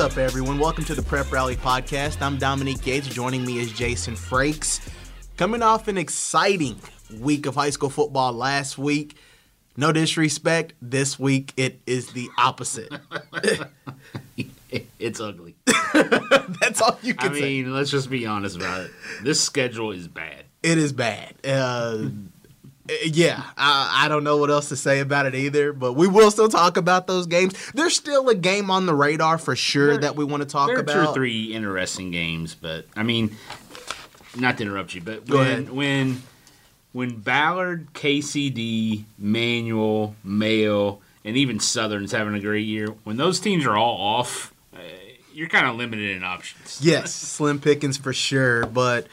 Up, everyone? Welcome to the Prep Rally Podcast. I'm Dominique Gates. Joining me is Jason Frakes. Coming off an exciting week of high school football last week. No disrespect, this week it is the opposite. it's ugly. That's all you can I say. mean, let's just be honest about it. This schedule is bad. It is bad. Uh, yeah, I, I don't know what else to say about it either, but we will still talk about those games. There's still a game on the radar for sure that we want to talk There about. two or three interesting games, but I mean, not to interrupt you, but Go when ahead. when when Ballard, KCD, Manual, Male, and even Southern's having a great year, when those teams are all off, uh, you're kind of limited in options. Yes, slim pickings for sure, but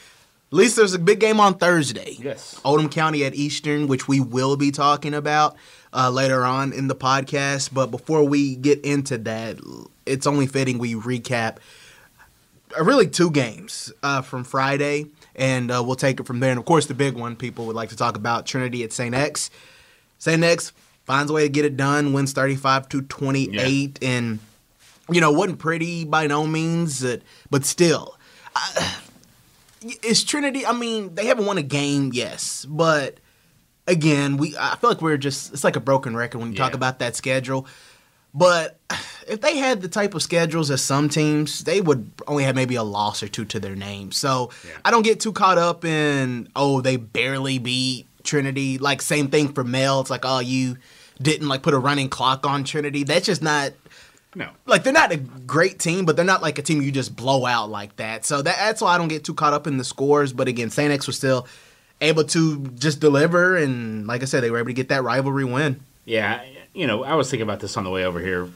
at least there's a big game on Thursday. Yes. Oldham County at Eastern, which we will be talking about uh, later on in the podcast. But before we get into that, it's only fitting we recap uh, really two games uh, from Friday, and uh, we'll take it from there. And of course, the big one people would like to talk about Trinity at St. X. St. X finds a way to get it done, wins 35 to 28, and you know, wasn't pretty by no means, but still. I, is Trinity, I mean, they haven't won a game, yes, but again, we I feel like we're just it's like a broken record when you talk about that schedule. But if they had the type of schedules as some teams, they would only have maybe a loss or two to their name. So I don't get too caught up in oh they barely beat Trinity. Like same thing for Male. It's like oh you didn't like put a running clock on Trinity. That's just not No. like they're not a great team, but they're not like a team you just blow out like that. So that, that's why I don't get too caught up in the scores. But again, Saint X was still able to just deliver, and like I said, they were able to get that rivalry win. Yeah, you know, I was thinking about this on the way over here.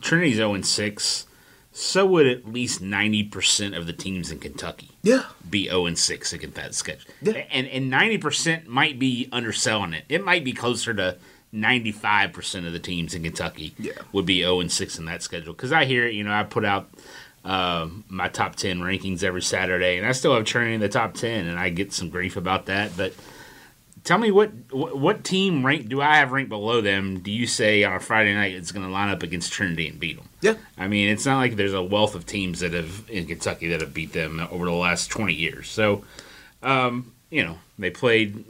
Trinity's 0 6. So would at least 90% of the teams in Kentucky Yeah, be 0 6 against that sketch. Yeah. And and 90% might be underselling it. It might be closer to 95% of the teams in Kentucky Yeah. would be 0 and 6 in that schedule. Because I hear, you know, I put out uh, my top 10 rankings every Saturday, and I still have Trinity in the top 10, and I get some grief about that. But tell me what what, what team rank do I have ranked below them? Do you say on a Friday night it's going to line up against Trinity and beat them? yeah, I mean, it's not like there's a wealth of teams that have in Kentucky that have beat them over the last 20 years. So, um, you know, they played,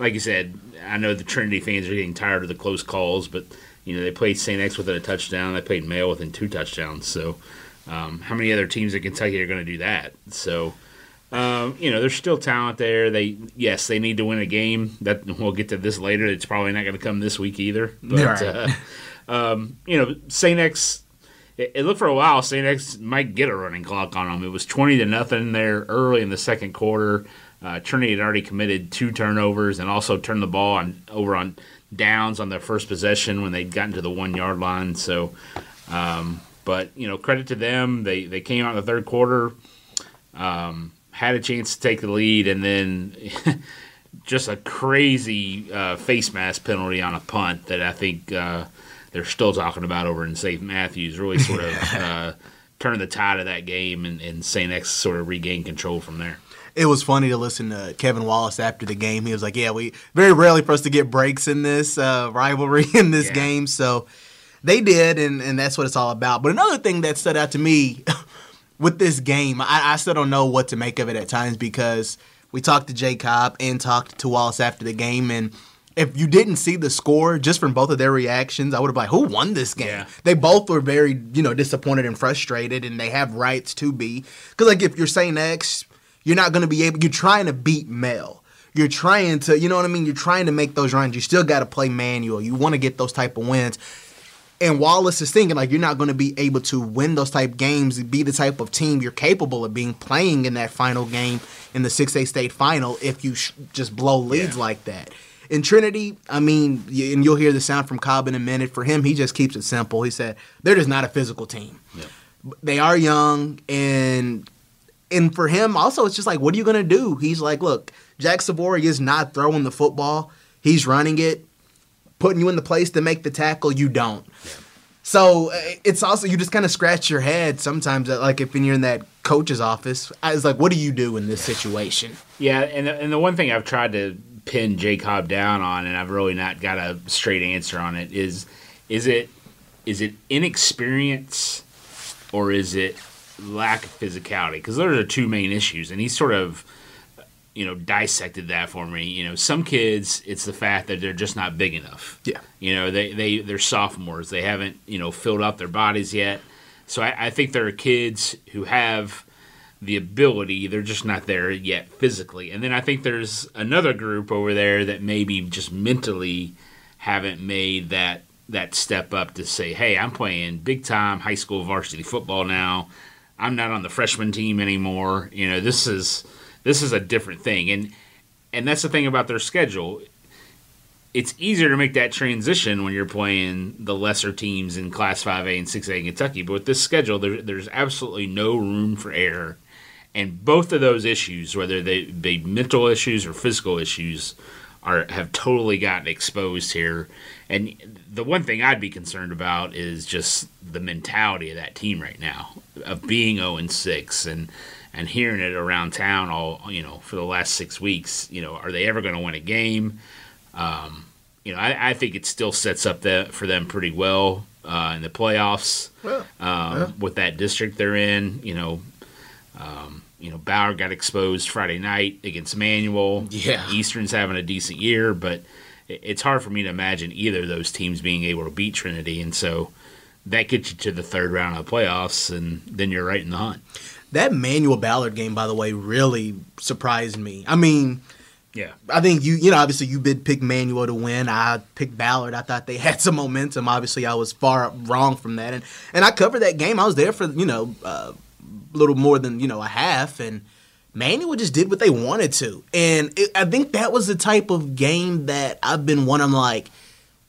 like you said, I know the Trinity fans are getting tired of the close calls, but, you know, they played St. X within a touchdown. They played Male within two touchdowns. So, um, how many other teams in Kentucky are going to do that? So, um, you know, there's still talent there. They, yes, they need to win a game. That we'll get to this later. It's probably not going to come this week either. But, Right. uh, um, you know, St. X it, it looked for a while St. X might get a running clock on them. It was 20 to nothing there early in the second quarter. Uh, Trinity had already committed two turnovers and also turned the ball on over on downs on their first possession when they'd gotten to the one yard line. So, um, but you know, credit to them. They they came out in the third quarter, um, had a chance to take the lead, and then just a crazy uh, face mask penalty on a punt that I think uh, they're still talking about over in St. Matthews. Really sort of uh, turned the tide of that game, and, and St. X sort of regained control from there. It was funny to listen to Kevin Wallace after the game. He was like, "Yeah, we very rarely for us to get breaks in this uh, rivalry in this Yeah. game." So they did, and and that's what it's all about. But another thing that stood out to me with this game, I, I still don't know what to make of it at times because we talked to Jay Cobb and talked to Wallace after the game, and if you didn't see the score just from both of their reactions, I would have been like, who won this game? Yeah. They both were very, you know, disappointed and frustrated, and they have rights to be. Because like if you're Saint X, you're not going to be able. You're trying to beat Male. You're trying to, you know what I mean. You're trying to make those runs. You still got to play manual. You want to get those type of wins. And Wallace is thinking like you're not going to be able to win those type games, be the type of team you're capable of being playing in that final game in the 6A state final if you sh- just blow leads Yeah. like that. In Trinity, I mean, and you'll hear the sound from Cobb in a minute. For him, he just keeps it simple. He said they're just not a physical team. Yeah. They are young, and and for him also, it's just like, what are you gonna do? He's like, look, Jack Savori is not throwing the football. He's running it, putting you in the place to make the tackle. You don't. So uh, it's also you just kind of scratch your head sometimes. Like if you're in that coach's office, I was like, what do you do in this situation? Yeah, and the, and the one thing I've tried to pin Jay Cobb down on, and I've really not got a straight answer on it, is is it is it inexperience or is it lack of physicality? Because those are the two main issues, and he sort of you know dissected that for me. You know, some kids it's the fact that they're just not big enough. Yeah. You know, they they they're sophomores. They haven't you know filled out their bodies yet. So I, I think there are kids who have the ability, they're just not there yet physically. And then I think there's another group over there that maybe just mentally haven't made that that step up to say, "Hey, I'm playing big time high school varsity football now. I'm not on the freshman team anymore. You know, this is this is a different thing." And and that's the thing about their schedule. It's easier to make that transition when you're playing the lesser teams in Class 5A and 6A in Kentucky. But with this schedule, there, there's absolutely no room for error. And both of those issues, whether they be mental issues or physical issues, are have totally gotten exposed here. And the one thing I'd be concerned about is just the mentality of that team right now of being 0 and 6 and and hearing it around town all you know for the last six weeks. You know, are they ever going to win a game? Um, you know, I, I think it still sets up the, for them pretty well uh, in the playoffs um, with that district they're in. You know, um, you know, Ballard got exposed Friday night against Manual. Yeah. Eastern's having a decent year, but it's hard for me to imagine either of those teams being able to beat Trinity, and so that gets you to the third round of the playoffs, and then you're right in the hunt. That Manual Ballard game, by the way, really surprised me. I mean, Yeah. I think you, you know, obviously you did pick Manual to win. I picked Ballard. I thought they had some momentum. Obviously, I was far wrong from that, and and I covered that game. I was there for you know uh, little more than you know a half, and Manual just did what they wanted to, and it, I think that was the type of game that I've been one. I'm like,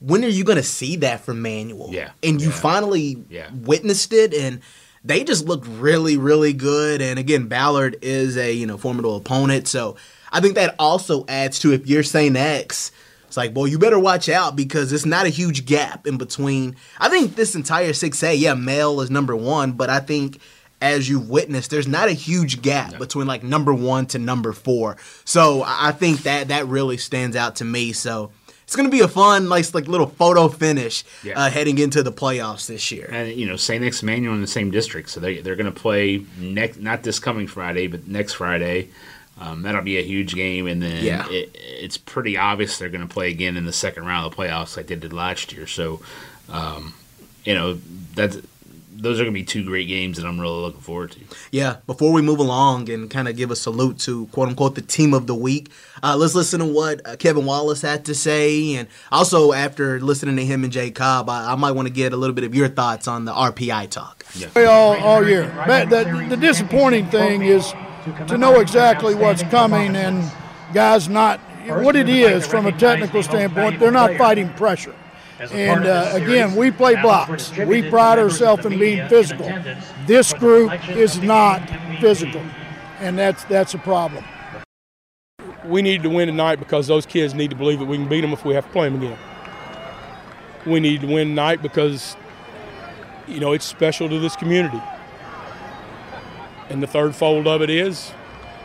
when are you going to see that from Manual? Yeah. and you Yeah. finally Yeah. witnessed it, and they just looked really, really good. And again, Ballard is a you know formidable opponent, so I think that also adds to if you're Saint X, it's like, boy, you better watch out because it's not a huge gap in between. I think this entire six A, yeah, Male is number one, but I think as you've witnessed, there's not a huge gap between like number one to number four. So I think that that really stands out to me. So. It's gonna be a fun, nice, like little photo finish Yeah. uh, heading into the playoffs this year. And you know, St. X Manual in the same district, so they they're going to play next, not this coming Friday, but next Friday. Um, that'll be a huge game, and then Yeah. it, it's pretty obvious they're going to play again in the second round of the playoffs, like they did last year. So, um, you know, that's those are going to be two great games that I'm really looking forward to. Yeah, before we move along and kind of give a salute to quote unquote the team of the week, uh, let's listen to what uh, Kevin Wallace had to say. And also, after listening to him and Jay Cobb, I, I might want to get a little bit of your thoughts on the RPI talk. Yeah. all, all year. But the, the disappointing thing is to know exactly what's coming and guys not what it is from a technical standpoint. They're not fighting pressure. And uh, again, we play blocks. We pride ourselves in being physical. This group is not physical, and that's that's a problem. we need to win tonight because those kids need to believe that we can beat them if we have to play them again. We need to win tonight because, you know, it's special to this community. And the third fold of it is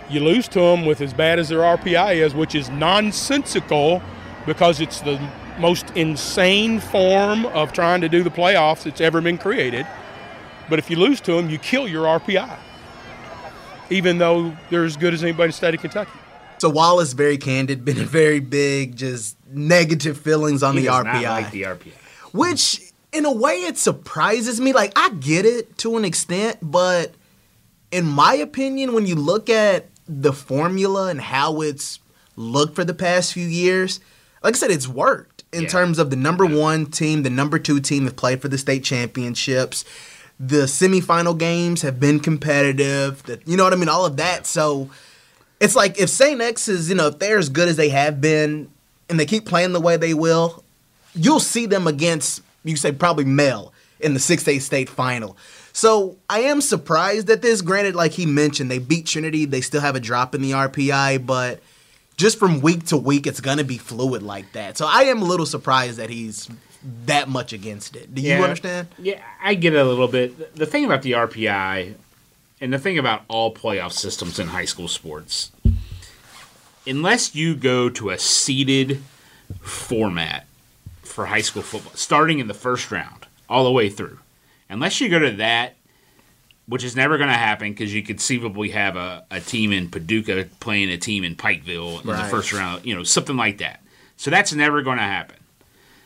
you lose to them with as bad as their RPI is, which is nonsensical because it's the most insane form of trying to do the playoffs that's ever been created. But if you lose to them, you kill your RPI, even though they're as good as anybody in the state of Kentucky. So Wallace very candid, been a very big, just negative feelings on He the does RPI. not like the RPI. which in a way it surprises me like i get it to an extent but in my opinion when you look at the formula and how it's looked for the past few years like i said it's worked in Yeah. terms of the number one team, the number two team have played for the state championships. The semifinal games have been competitive. The, you know what I mean? All of that. So it's like if St. X is, you know, if they're as good as they have been and they keep playing the way they will, you'll see them against, you say, probably Male in the 6A state final. So I am surprised at this. Granted, like he mentioned, they beat Trinity. They still have a drop in the RPI, but just from week to week, it's going to be fluid like that. So I am a little surprised that he's that much against it. Do you Yeah. understand? Yeah, I get it a little bit. The thing about the RPI and the thing about all playoff systems in high school sports, unless you go to a seeded format for high school football, starting in the first round all the way through, unless you go to that, which is never going to happen because you conceivably have a, a team in Paducah playing a team in Pikeville in the first round, you know, something like that. So that's never going to happen.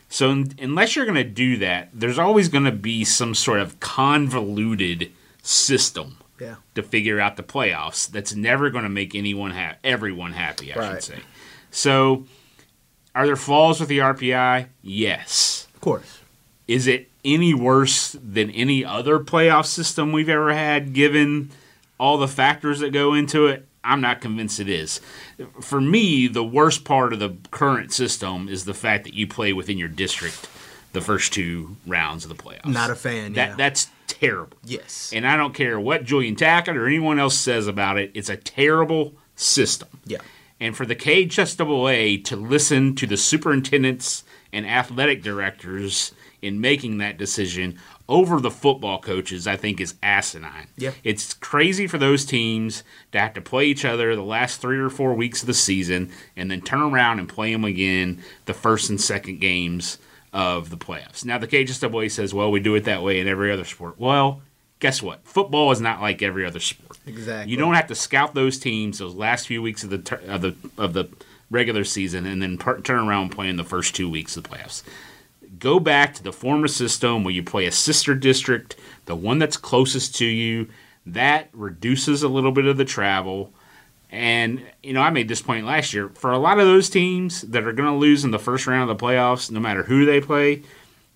So un- unless you're going to do that, there's always going to be some sort of convoluted system Yeah. to figure out the playoffs that's never going to make anyone ha- everyone happy, I Right. should say. So are there flaws with the RPI? Yes. Of course. Is it any worse than any other playoff system we've ever had given all the factors that go into it? I'm not convinced it is. For me, the worst part of the current system is the fact that you play within your district the first two rounds of the playoffs. Not a fan, That yeah. that's terrible. Yes. And I don't care what Julian Tackett or anyone else says about it. It's a terrible system. Yeah. And for the KHSAA to listen to the superintendents and athletic directors in making that decision over the football coaches, I think is asinine. Yeah. It's crazy for those teams to have to play each other the last three or four weeks of the season and then turn around and play them again the first and second games of the playoffs. Now, the KHSAA says, well, we do it that way in every other sport. Well, guess what? Football is not like every other sport. Exactly. You don't have to scout those teams those last few weeks of the of the of the regular season and then per- turn around and play in the first two weeks of the playoffs. Go back to the former system where you play a sister district, the one that's closest to you. That reduces a little bit of the travel. And, you know, I made this point last year. For a lot of those teams that are going to lose in the first round of the playoffs, no matter who they play,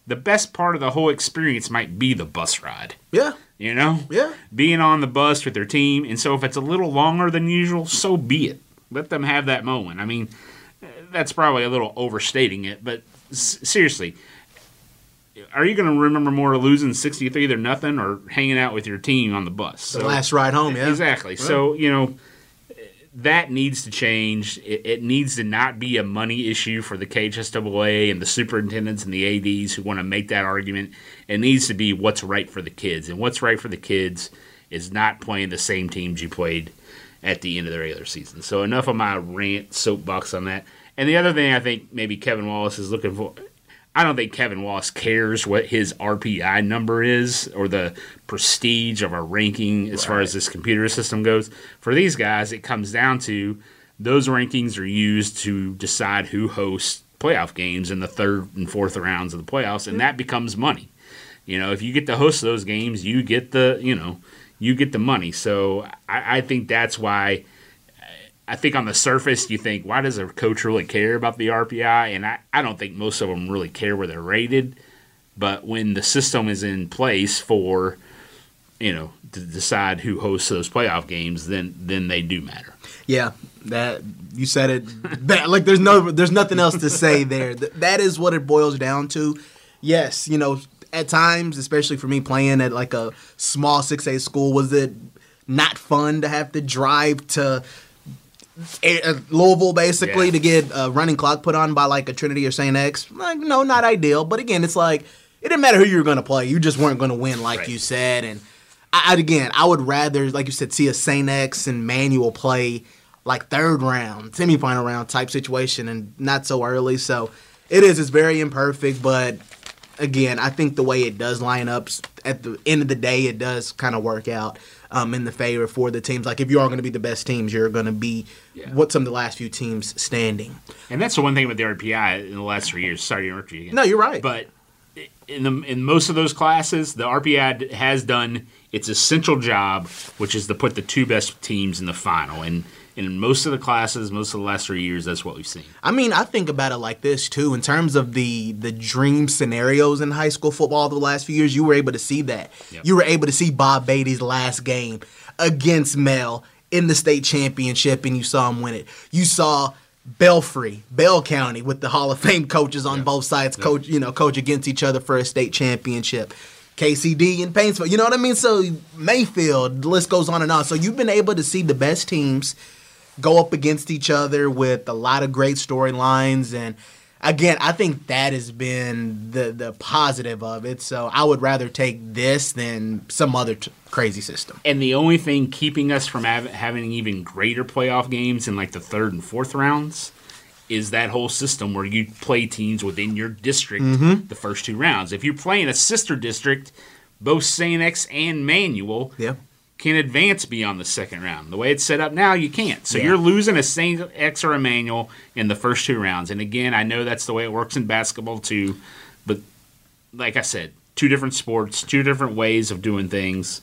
the best part of the whole experience might be the bus ride Yeah. you know? Yeah. Being on the bus with their team. And so if it's a little longer than usual, so be it. Let them have that moment. I mean, that's probably a little overstating it, but s- seriously, are you going to remember more losing 63 to nothing or hanging out with your team on the bus? The last ride home, yeah. Exactly. So, you know, that needs to change. It, it needs to not be a money issue for the KHSAA and the superintendents and the ADs who want to make that argument. It needs to be what's right for the kids. And what's right for the kids is not playing the same teams you played at the end of the regular season. So, enough of my rant soapbox on that. And the other thing I think maybe Kevin Wallace is looking for. I don't think Kevin Wallace cares what his RPI number is or the prestige of a ranking as far as this computer system goes. For these guys, it comes down to those rankings are used to decide who hosts playoff games in the third and fourth rounds of the playoffs, and mm-hmm. that becomes money. You know, if you get to host those games, you get the you know you get the money. So I, I think that's why. I think on the surface, you think, why does a coach really care about the RPI? And I, I don't think most of them really care where they're rated. But when the system is in place for, you know, to decide who hosts those playoff games, then then they do matter. Yeah, that you said it. Like there's no, there's nothing else to say there. That is what it boils down to. Yes, you know, at times, especially for me playing at like a small six A school, was it not fun to have to drive to Louisville basically Yeah. to get a running clock put on by like a Trinity or St. X? Like, no, not ideal. But again, it's like it didn't matter who you were going to play. You just weren't going to win, like Right. you said. And I, again, I would rather, like you said, see a St. X and Manual play like third round, semifinal round type situation, and not so early. So it is. It's very imperfect, but again, I think the way it does line up at the end of the day, it does kind of work out um, in the favor for the teams. Like if you are going to be the best teams, you're going to be Yeah. what some of the last few teams standing. And that's the one thing with the RPI in the last three years. Sorry to you again. No, you're right. But in the in most of those classes, the RPI has done its essential job, which is to put the two best teams in the final. And in most of the classes, most of the last three years, that's what we've seen. I mean, I think about it like this too. In terms of the the dream scenarios in high school football the last few years, you were able to see that. Yep. You were able to see Bob Beatty's last game against Male in the state championship, and you saw him win it. You saw Belfry, Bell County, with the Hall of Fame coaches on both sides, coach you know coach against each other for a state championship. KCD and Paintsville, you know what I mean? So Mayfield, the list goes on and on. So you've been able to see the best teams go up against each other with a lot of great storylines and again i think that has been the the positive of it so i would rather take this than some other t- crazy system And the only thing keeping us from hav- having even greater playoff games in like the third and fourth rounds is that whole system where you play teams within your district Mm-hmm. the first two rounds. If you're playing a sister district, both St. X and Manual yeah can advance beyond the second round. The way it's set up now, you can't. So Yeah. you're losing a St. X or a Manual in the first two rounds. And again, I know that's the way it works in basketball too, but like I said, two different sports, two different ways of doing things.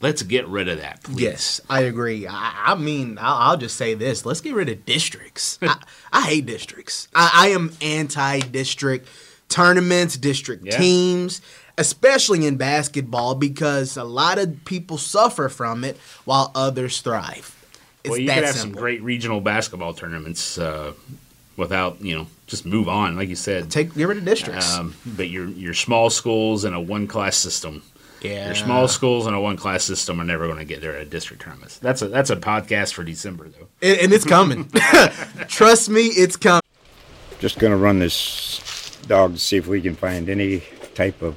Let's get rid of that, please. yes i agree i, I mean I'll, I'll just say this let's get rid of districts I, I hate districts I, I am anti-district tournaments district Yeah. teams especially in basketball because a lot of people suffer from it while others thrive it's well, you could have simple. some great regional basketball tournaments uh, without, you know, just move on, like you said. take get rid of districts Um, but your your small schools in a one class system. yeah Your small schools in a one class system are never going to get there at district tournaments. That's a that's a podcast for December though. and, and it's coming. Trust me, it's coming. Just gonna run this dog to see if we can find any type of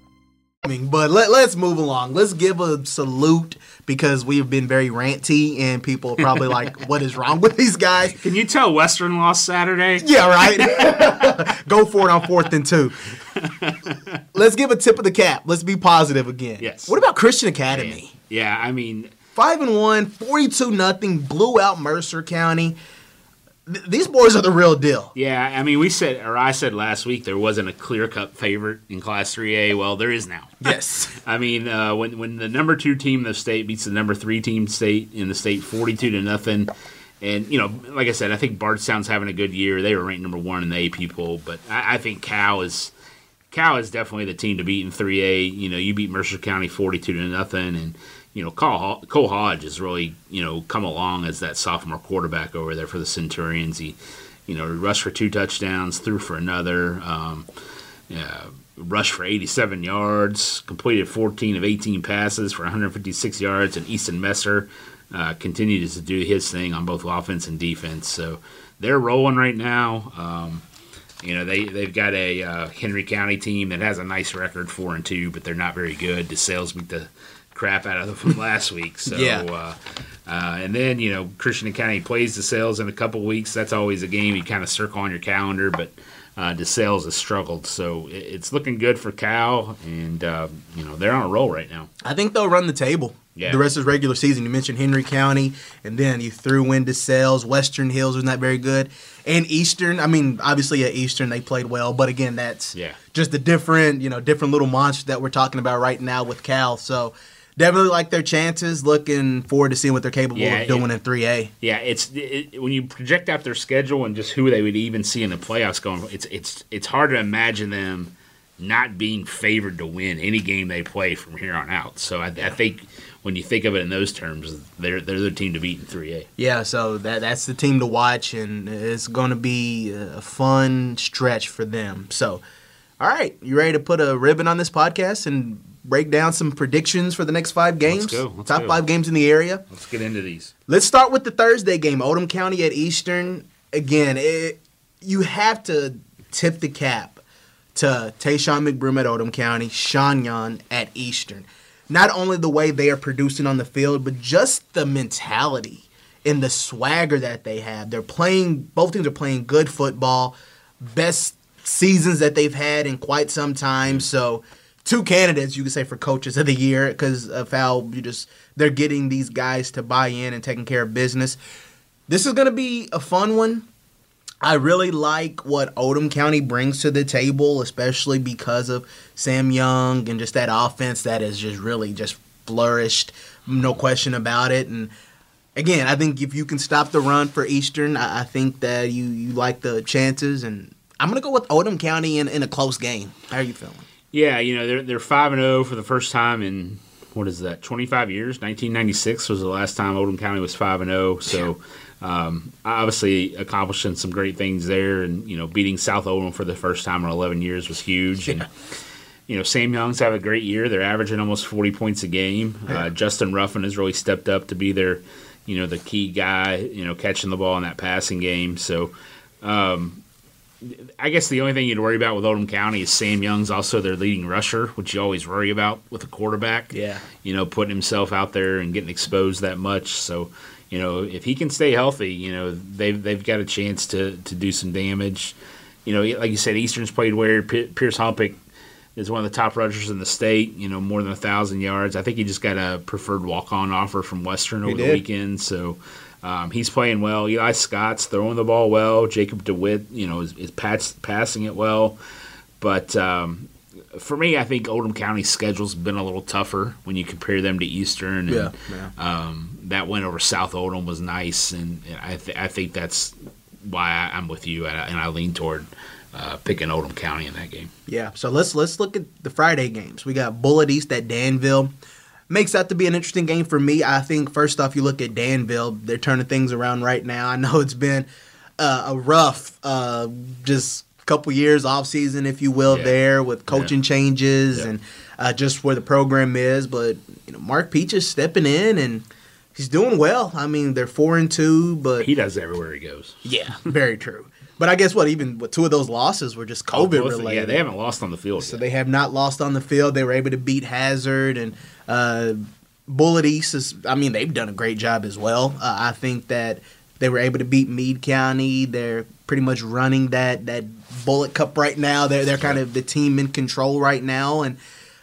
But let, let's move along. Let's give a salute because we have been very ranty and people are probably like, what is wrong with these guys? Can you tell Western lost Saturday? Yeah, right. Go for it on fourth and two. Let's give a tip of the cap. Let's be positive again. Yes. What about Christian Academy? Yeah, I mean, Five and one, 42 nothing, blew out Mercer County. Th- these boys are the real deal. yeah, I mean, we said or I said last week there wasn't a clear cut favorite in Class 3A. Well, there is now. Yes. I mean, uh, when when the number two team in the state beats the number three team state in the state forty two to nothing, and you know, like I said, I think Bardstown's having a good year. They were ranked number one in the AP poll, but I, I think Cal is Cal is definitely the team to beat in three A. You know, you beat Mercer County forty two to nothing, and you know, Cole, Hodge has really you know come along as that sophomore quarterback over there for the Centurions. He you know rushed for two touchdowns, threw for another. Um, yeah, rushed for 87 yards, completed 14 of 18 passes for 156 yards, and Easton Messer uh, continues to do his thing on both offense and defense. So they're rolling right now. Um, you know they they've got a uh, Henry County team that has a nice record, four and two, but they're not very good. DeSales beat the crap out of them last week. So Yeah. uh, uh, and then you know Christian County plays DeSales in a couple weeks. That's always a game you kind of circle on your calendar, but uh, DeSales has struggled, so it- it's looking good for Cal, and uh, you know they're on a roll right now. I think they'll run the table. Yeah. The rest of the regular season. You mentioned Henry County, and then you threw in DeSales. Western Hills was not very good. And Eastern, I mean, obviously at Eastern they played well, but again, that's Yeah. just a different, you know, different little monster that we're talking about right now with Cal. So definitely like their chances. Looking forward to seeing what they're capable Yeah, of doing it- in 3A. Yeah, it's it, when you project out their schedule and just who they would even see in the playoffs going. It's it's it's hard to imagine them not being favored to win any game they play from here on out. So I, I think when you think of it in those terms, they're they're the team to beat in three A. Yeah, so that that's the team to watch, and it's going to be a fun stretch for them. So, all right, you ready to put a ribbon on this podcast and break down some predictions for the next five games? go, let's Top go. five games in the area. Let's get into these. Let's start with the Thursday game, Oldham County at Eastern. Again, it, you have to tip the cap to Tayshawn McBroom at Oldham County, Sean Yon at Eastern. Not only the way they are producing on the field, but just the mentality and the swagger that they have. They're playing, both teams are playing good football. Best seasons that they've had in quite some time. So, two candidates you could say for coaches of the year because of how you just they're getting these guys to buy in and taking care of business. This is going to be a fun one. I really like what Oldham County brings to the table, especially because of Sam Young and just that offense that has just really just flourished, no question about it. And again, I think if you can stop the run for Eastern, I, think that you you like the chances. And I'm gonna go with Oldham County in, in a close game. How are you feeling? Yeah, you know they're they're five and zero for the first time in what is that? Twenty five years. Nineteen ninety six was the last time Oldham County was five and zero. So. Um, obviously accomplishing some great things there, and you know beating South Oldham for the first time in 11 years was huge. And you know Sam Young's have a great year. They're averaging almost 40 points a game. Uh, Justin Ruffin has really stepped up to be their, you know, the key guy. You know, catching the ball in that passing game. So. Um, I guess the only thing you'd worry about with Oldham County is Sam Young's also their leading rusher, which you always worry about with a quarterback. Yeah. You know, putting himself out there and getting exposed that much. So, you know, if he can stay healthy, you know, they've they've got a chance to to do some damage. You know, like you said, Eastern's played where Pierce Humpick is one of the top rushers in the state. You know, more than a thousand yards. I think he just got a preferred walk on offer from Western over the weekend. So. Um, he's playing well. Eli Scott's throwing the ball well. Jacob DeWitt, you know, is, is pass, passing it well. But um, for me, I think Oldham County's schedule's been a little tougher when you compare them to Eastern. And, Yeah, yeah. Um, that win over South Oldham was nice, and I, th- I think that's why I, I'm with you, and I, and I lean toward uh, picking Oldham County in that game. Yeah. So let's let's look at the Friday games. We got Bullitt East at Danville. Makes that to be an interesting game for me. I think first off, you look at Danville. They're turning things around right now. I know it's been uh, a rough, uh, just couple years off season, if you will, Yeah. there with coaching changes Yeah. and uh, just where the program is. But you know, Mark Peach is stepping in and he's doing well. I mean, they're four and two, but He does everywhere he goes. yeah, very true. But I guess what even with two of those losses were just COVID Both- related. Yeah, they haven't lost on the field. So yet. they have not lost on the field. They were able to beat Hazard and uh, Bullitt East. Is, I mean, they've done a great job as well. Uh, I think that they were able to beat Meade County. They're pretty much running that that Bullitt Cup right now. They're they're kind of the team in control right now, and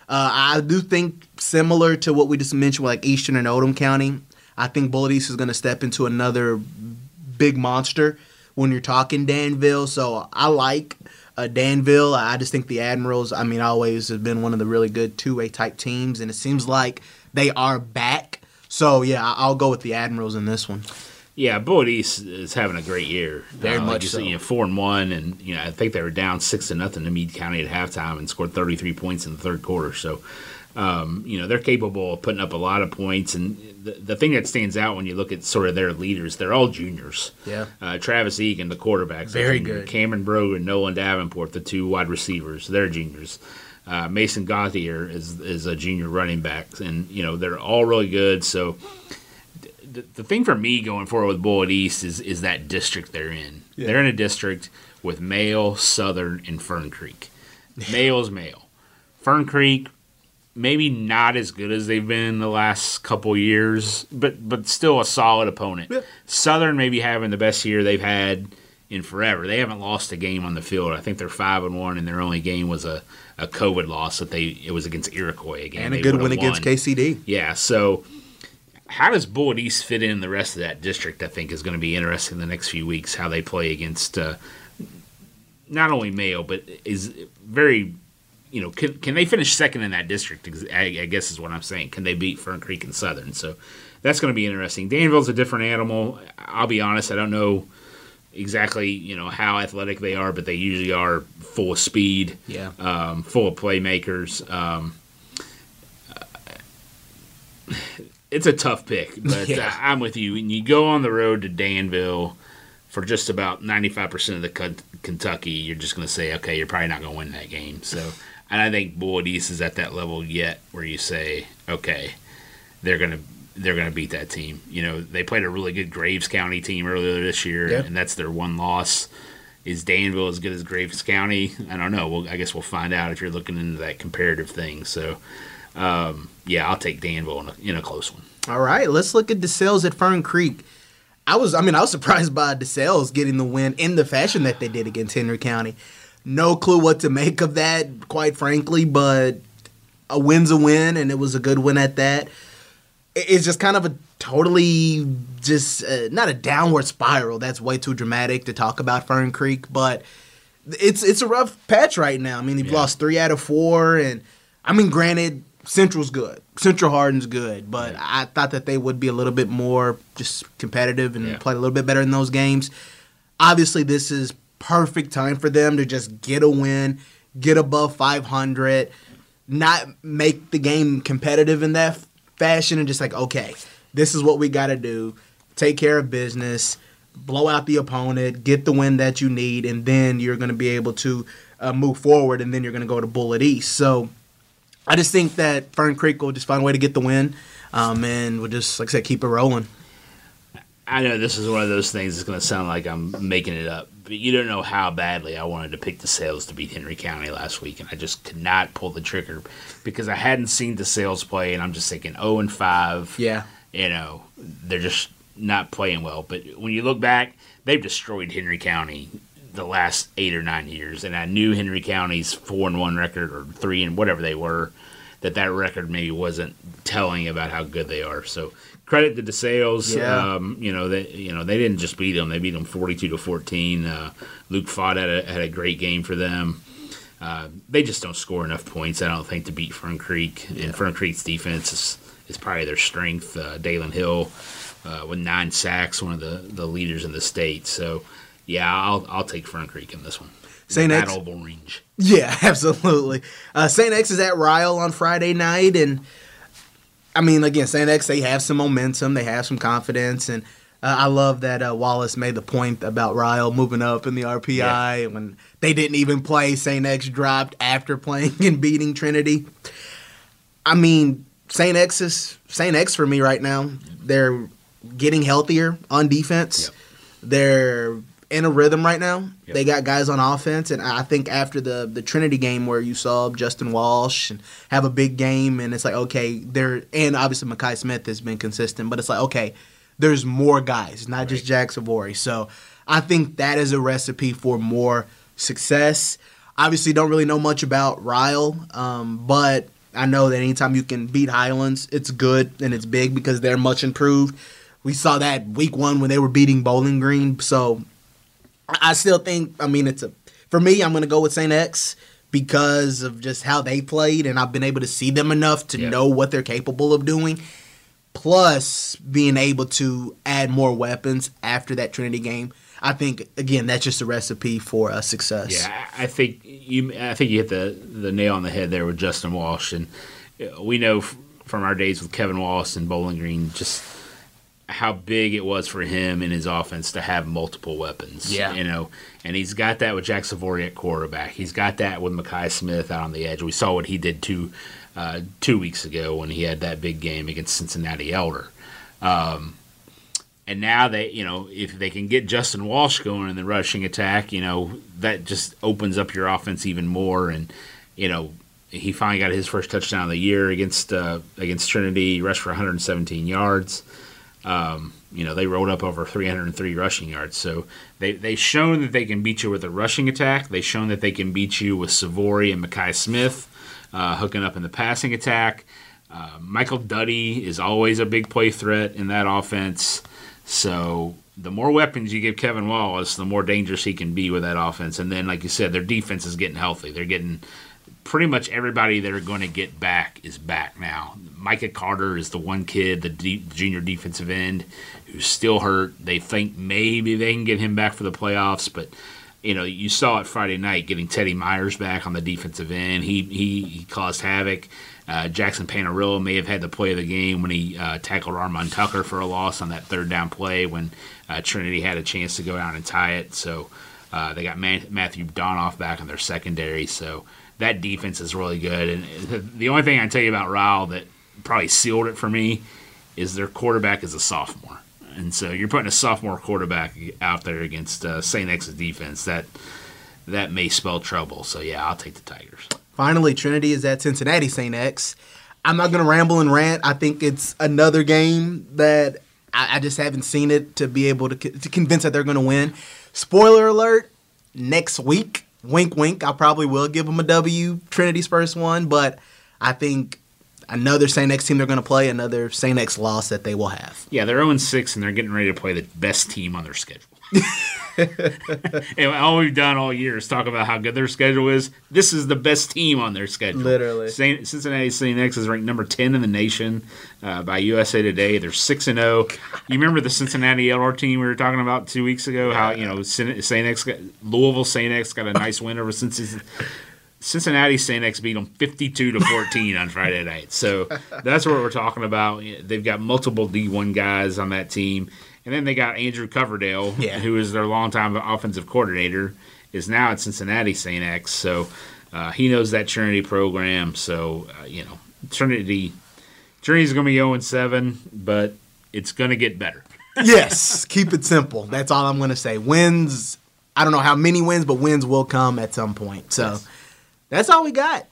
uh, I do think similar to what we just mentioned, like Eastern and Oldham County. I think Bullitt East is going to step into another big monster when you're talking Danville. So I like uh, Danville. I just think the Admirals, I mean, always have been one of the really good two way type teams, and it seems like they are back. So yeah, I'll go with the Admirals in this one. Yeah, Bullitt East is having a great year. Very like much you said, so. You know, four and one, and you know, I think they were down six to nothing to Meade County at halftime and scored 33 points in the third quarter. So, um, you know, they're capable of putting up a lot of points. And the, the thing that stands out when you look at sort of their leaders, they're all juniors. Yeah. Uh, Travis Egan, the quarterback, Very good. Cameron Brogan, Nolan Davenport, the two wide receivers, they're juniors. Uh, Mason Gauthier is is a junior running back, and you know they're all really good. So the, the thing for me going forward with Bullitt East is is that district they're in. They're in a district with Male, Southern, and Fern Creek. Male's Male. Fern Creek, maybe not as good as they've been the last couple years, but but still a solid opponent. Southern maybe having the best year they've had in forever. They haven't lost a game on the field. I think they're five and one, and their only game was a, a COVID loss that they it was against Iroquois again. And a They good win against. KCD. Yeah, so how does Bullitt East fit in the rest of that district? I think is going to be interesting in the next few weeks. How they play against uh, not only Male, but is very, you know, can, can they finish second in that district? I, I guess is what I'm saying. Can they beat Fern Creek and Southern? So that's going to be interesting. Danville's a different animal. I'll be honest, I don't know exactly you know how athletic they are, but they usually are full of speed Yeah. um, full of playmakers. Um, it's a tough pick, but Yeah. uh, I'm with you. When you go on the road to Danville for just about 95% of the Ken- Kentucky, you're just going to say, okay, you're probably not going to win that game. So, and I think Bullitt East is at that level yet where you say, okay, they're going to they're going to beat that team. You know, they played a really good Graves County team earlier this year, Yep. and that's their one loss. Is Danville as good as Graves County? I don't know. Well, I guess we'll find out if you're looking into that comparative thing. So, um, yeah, I'll take Danville in a, in a close one. All right, let's look at DeSales at Fern Creek. I was, I mean, I was surprised by DeSales getting the win in the fashion that they did against Henry County. No clue what to make of that, quite frankly, but a win's a win, and it was a good win at that. It's just kind of a totally just uh, not a downward spiral. That's way too dramatic to talk about Fern Creek, but it's it's a rough patch right now. I mean, they've Yeah. lost three out of four, and I mean, granted, Central's good, Central Hardin's good, but I thought that they would be a little bit more just competitive and Yeah. play a little bit better in those games. Obviously, this is perfect time for them to just get a win, get above 500, not make the game competitive in that fashion, and just like, okay, this is what we got to do. Take care of business, blow out the opponent, get the win that you need, and then you're going to be able to uh, move forward, and then you're going to go to Bullitt East. So I just think that Fern Creek will just find a way to get the win, um, and we'll just, like I said, keep it rolling. I know this is one of those things that's going to sound like I'm making it up, but you don't know how badly I wanted to pick DeSales to beat Henry County last week, and I just could not pull the trigger because I hadn't seen DeSales play, and I'm just thinking 0 and 5. Yeah. You know, they're just not playing well. But when you look back, they've destroyed Henry County the last eight or nine years, and I knew Henry County's four and one record or three and whatever they were, that that record maybe wasn't telling about how good they are. So credit to DeSales. Yeah. Um, you know they you know they didn't just beat them; they beat them forty-two to fourteen. Uh, Luke Fott had a, had a great game for them. Uh, they just don't score enough points, I don't think, to beat Fern Creek. And Fern Creek's defense is, is probably their strength. Uh, Dalen Hill uh, with nine sacks, one of the, the leaders in the state. So, yeah, I'll I'll take Fern Creek in this one. St. X- oval range. Yeah, absolutely. Uh, St. X is at Ryle on Friday night, and I mean, again, St. X they have some momentum, they have some confidence, and uh, I love that uh, Wallace made the point about Ryle moving up in the RPI when they didn't even play. St. X dropped after playing and beating Trinity. I mean, St. X is St. X for me right now. They're getting healthier on defense. Yep. They're in a rhythm right now. Yep. They got guys on offense, and I think after the the Trinity game where you saw Justin Walsh and have a big game, and it's like okay, there and obviously Makai Smith has been consistent, but it's like okay, there's more guys, not just Jack Savory. So I think that is a recipe for more success. Obviously, don't really know much about Ryle, um, but I know that anytime you can beat Highlands, it's good and it's big because they're much improved. We saw that week one when they were beating Bowling Green. So I still think, I mean, it's a for me. I'm going to go with Saint X because of just how they played, and I've been able to see them enough to Yeah. know what they're capable of doing. Plus, being able to add more weapons after that Trinity game, I think again that's just a recipe for uh, success. Yeah, I think you. I think you hit the the nail on the head there with Justin Walsh, and we know f- from our days with Kevin Wallace and Bowling Green just how big it was for him in his offense to have multiple weapons. Yeah. you know, and he's got that with Jack Savory at quarterback. He's got that with Makai Smith out on the edge. We saw what he did two uh, two weeks ago when he had that big game against Cincinnati Elder. Um, and now they, you know, if they can get Justin Walsh going in the rushing attack, you know, that just opens up your offense even more. And you know, he finally got his first touchdown of the year against uh, against Trinity. He rushed for 117 yards. Um, you know, they rolled up over 303 rushing yards. So they they've shown that they can beat you with a rushing attack. They've shown that they can beat you with Savory and Makai Smith uh, hooking up in the passing attack. Uh, Michael Duddy is always a big play threat in that offense. So the more weapons you give Kevin Wallace, the more dangerous he can be with that offense. And then, like you said, their defense is getting healthy. They're getting pretty much everybody they're going to get back is back now. Micah Carter is the one kid, the de- junior defensive end, who's still hurt. They think maybe they can get him back for the playoffs, but you know, you saw it Friday night getting Teddy Myers back on the defensive end. He he, he caused havoc. Uh, Jackson Panarillo may have had the play of the game when he uh, tackled Armand Tucker for a loss on that third down play when uh, Trinity had a chance to go down and tie it. So uh, they got Matthew Donoff back in their secondary. So that defense is really good. And the- only thing I tell you about Ryle that probably sealed it for me is their quarterback is a sophomore. And so you're putting a sophomore quarterback out there against uh, St. X's defense. That that may spell trouble. So yeah, I'll take the Tigers. Finally, Trinity is at Cincinnati St. X. I'm not going to ramble and rant. I think it's another game that I, I just haven't seen it to be able to, to convince that they're going to win. Spoiler alert: next week wink, wink. I probably will give them a W. Trinity's first one, but I think another St. X team they're going to play, another St. X loss that they will have. Yeah, they're 0 6 and they're getting ready to play the best team on their schedule. and all we've done all year is talk about how good their schedule is. This is the best team on their schedule. Literally. Saint, Cincinnati St. X is ranked number 10 in the nation uh, by USA Today. They're 6 and 0. You remember the Cincinnati Elder team we were talking about two weeks ago? How, you know, St. X, got, Louisville St. X got a nice win over Cincinnati. Cincinnati St. X beat them 52 to 14 on Friday night. So that's what we're talking about. They've got multiple D1 guys on that team. And then they got Andrew Coverdale, Yeah. who is their longtime offensive coordinator, is now at Cincinnati St. X. So uh, he knows that Trinity program. So, uh, you know, Trinity Trinity's going to be 0 7, but it's going to get better. yes, keep it simple. That's all I'm going to say. Wins, I don't know how many wins, but wins will come at some point. So that's all we got.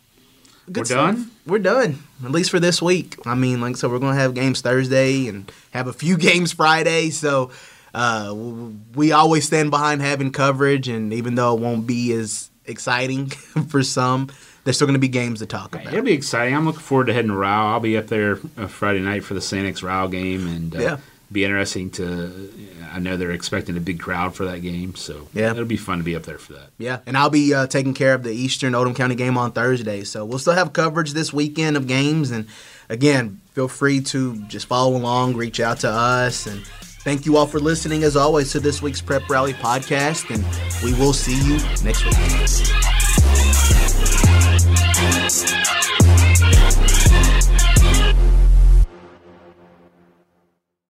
Good We're stuff. done? We're done, at least for this week. I mean, like, so we're going to have games Thursday and have a few games Friday. So uh, we always stand behind having coverage, and even though it won't be as exciting for some, there's still going to be games to talk about. It'll be exciting. I'm looking forward to heading to Ryle. I'll be up there uh, Friday night for the St. X Ryle game, and uh, Yeah. Be interesting to. I know they're expecting a big crowd for that game, so Yeah. it'll be fun to be up there for that. Yeah, and I'll be uh, taking care of the Eastern Oldham County game on Thursday. So we'll still have coverage this weekend of games. And again, feel free to just follow along, reach out to us. And thank you all for listening, as always, to this week's Prep Rally podcast. And we will see you next week.